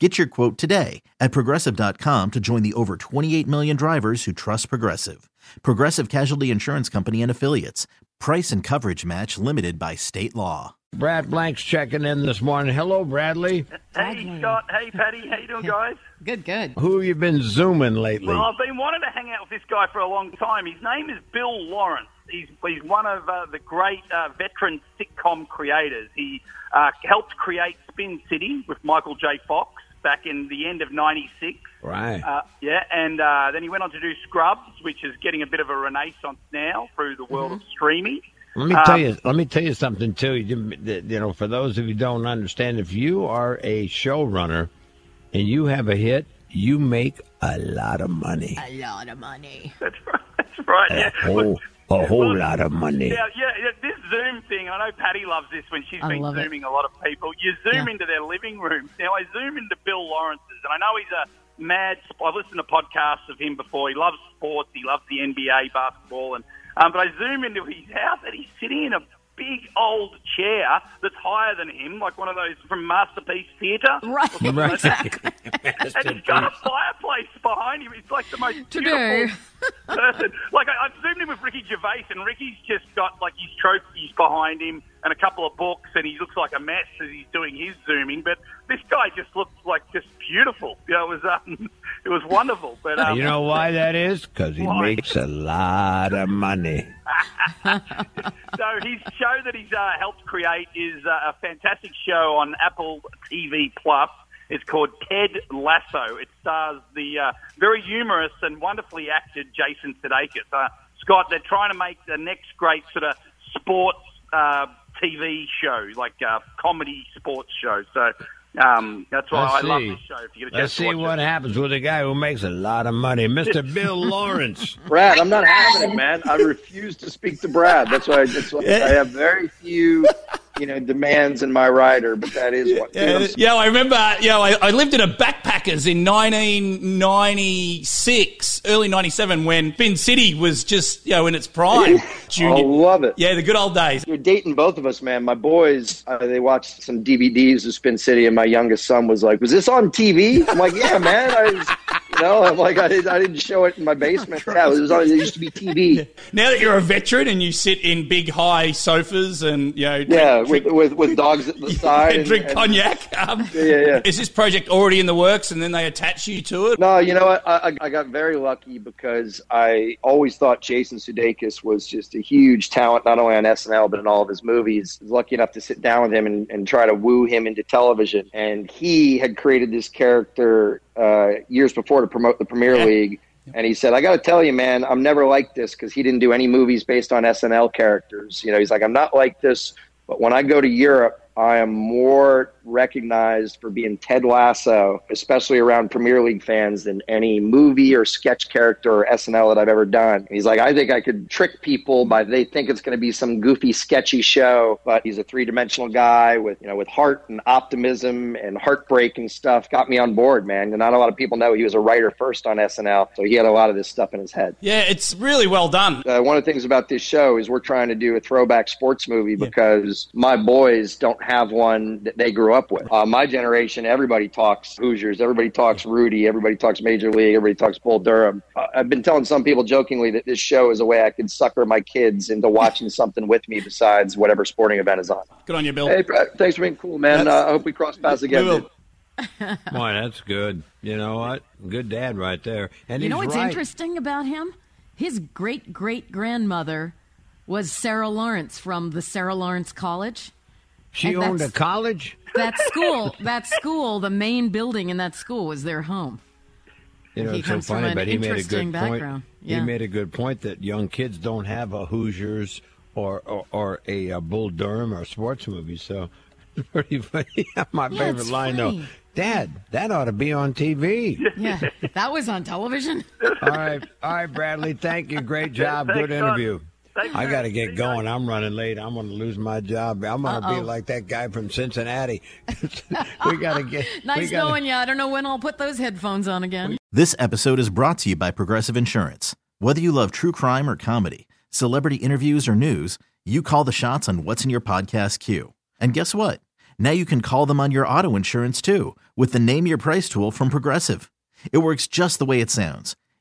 Get your quote today at progressive.com to join the over 28 million drivers who trust Progressive. Progressive Casualty Insurance Company and Affiliates. Price and coverage match limited by state law. Brad Blanks checking in this morning. Hello, Bradley. Hey, Scott. Hey, Patty. How you doing, guys? Good, good. Who have you been zooming lately? Well, I've been wanting to hang out with this guy for a long time. His name is Bill Lawrence. He's, he's one of uh, the great uh, veteran sitcom creators. He uh, helped create Spin City with Michael J. Fox back in the end of '96. Right. Uh, yeah, and uh, then he went on to do Scrubs, which is getting a bit of a renaissance now through the world of streaming. Let me tell Um, you. Let me tell you something too. You, you know, for those of you who don't understand, if you are a showrunner and you have a hit, you make a lot of money. A lot of money. That's right. That's right. A Yeah. whole, a whole lot of money. Yeah, yeah, yeah, this Zoom thing, I know Patty loves this when she's I been love it. Zooming a lot of people. You Zoom Yeah. into their living rooms. Now, I Zoom into Bill Lawrence's, and I know he's a mad, I've listened to podcasts of him before. He loves sports, he loves the NBA, basketball, and um, but I Zoom into his house, and he's sitting in a big old chair that's higher than him, like one of those from Masterpiece Theatre. Right, Right. exactly. And he's got a fireplace behind him. He's like the most Today. beautiful person. Like I, I've zoomed in with Ricky Gervais, and Ricky's just got like his trophies behind him and a couple of books, and he looks like a mess as he's doing his zooming. But this guy just looks like just beautiful. You know, it was um, it was wonderful. But um, You know why that is? Because he Why? makes a lot of money. so his show that he's uh, helped create is uh, a fantastic show on Apple TV Plus. It's called Ted Lasso. It stars the uh, very humorous and wonderfully acted Jason Sudeikis. Uh, Scott, they're trying to make the next great sort of sports uh, TV show, like uh, comedy sports show. So um, that's why Let's I love see. this show. If you get a chance Let's to see watch what it. happens with a guy who makes a lot of money, Mr. Bill Lawrence. Brad, I'm not having it, man. I refuse to speak to Brad. That's why, that's why I have very few, you know, demands in my rider. But that is what. dude, I'm Yeah, yeah, I remember. You know, I, I lived in a backpackers in 1996, early 97, when Spin City was just you know in its prime. I love it. yeah, the good old days. You're dating both of us, man. My boys, uh, they watched some DVDs of Spin City, and my youngest son was like, "Was this on TV?" I'm like, "Yeah, man." I was, you know, I'm like, I, did, I didn't show it in my basement. Yeah, it was on. It used to be TV. Now that you're a veteran and you sit in big high sofas and you know, drink, Yeah, drink, with, with with dogs at the side. and and- drink and- cognac. Um, Yeah, yeah, yeah. Is this project already in the works, and then they attach you to it? No, you know what? I, I- I got very lucky because I always thought Jason Sudeikis was just a huge talent, not only on SNL but in all of his movies. I was lucky enough to sit down with him and, and try to woo him into television. And he had created this character uh, years before to promote the Premier. League. And he said, I got to tell you, man, I'm never like this because he didn't do any movies based on SNL characters. You know, he's like, I'm not like this, but when I go to Europe, I am more recognized for being Ted Lasso, especially around Premier League fans, than any movie or sketch character or SNL that I've ever done. And he's like, I think I could trick people by they think it's going to be some goofy, sketchy show, but he's a three dimensional guy with you know with heart and optimism and heartbreak and stuff. Got me on board, man. And not a lot of people know he was a writer first on SNL, so he had a lot of this stuff in his head Yeah, it's really well done. uh, one of the things about this show is we're trying to do a throwback sports movie because my boys don't have one that they grew up with. Uh, my generation, everybody talks Hoosiers, everybody talks Rudy, everybody talks Major League, everybody talks Bull Durham. Uh, I've been telling some people jokingly that this show is a way I could sucker my kids into watching something with me besides whatever sporting event is on. Good on you, Bill. Hey, thanks for being cool, man. Uh, I hope we cross paths again. We will. dude. Boy, that's good. You know what? Good dad right there. And you know what's right. interesting about him? His great great grandmother was Sarah Lawrence from the Sarah Lawrence College. She and owned a college. That school, that school, the main building in that school was their home. You know, He it's so comes from funny, an but he made a interesting good point. background. Yeah. He made a good point that young kids don't have a Hoosiers or or, or a, uh Bull Durham or a sports movie. So it's pretty funny. My Yeah, favorite it's line though. Dad, that ought to be on TV. Yeah, that was on television. all right, all right, Bradley. Thank you. Great job. Thanks, Good Don. interview. Thanks, I got to get going. I'm running late. I'm going to lose my job. I'm going to be like that guy from Cincinnati. we got to get. Nice gotta- knowing you. I don't know when I'll put those headphones on again. This episode is brought to you by Progressive Insurance. Whether you love true crime or comedy, celebrity interviews or news, you call the shots on what's in your podcast queue. And guess what? Now you can call them on your auto insurance too with the Name Your Price tool from Progressive. It works just the way it sounds.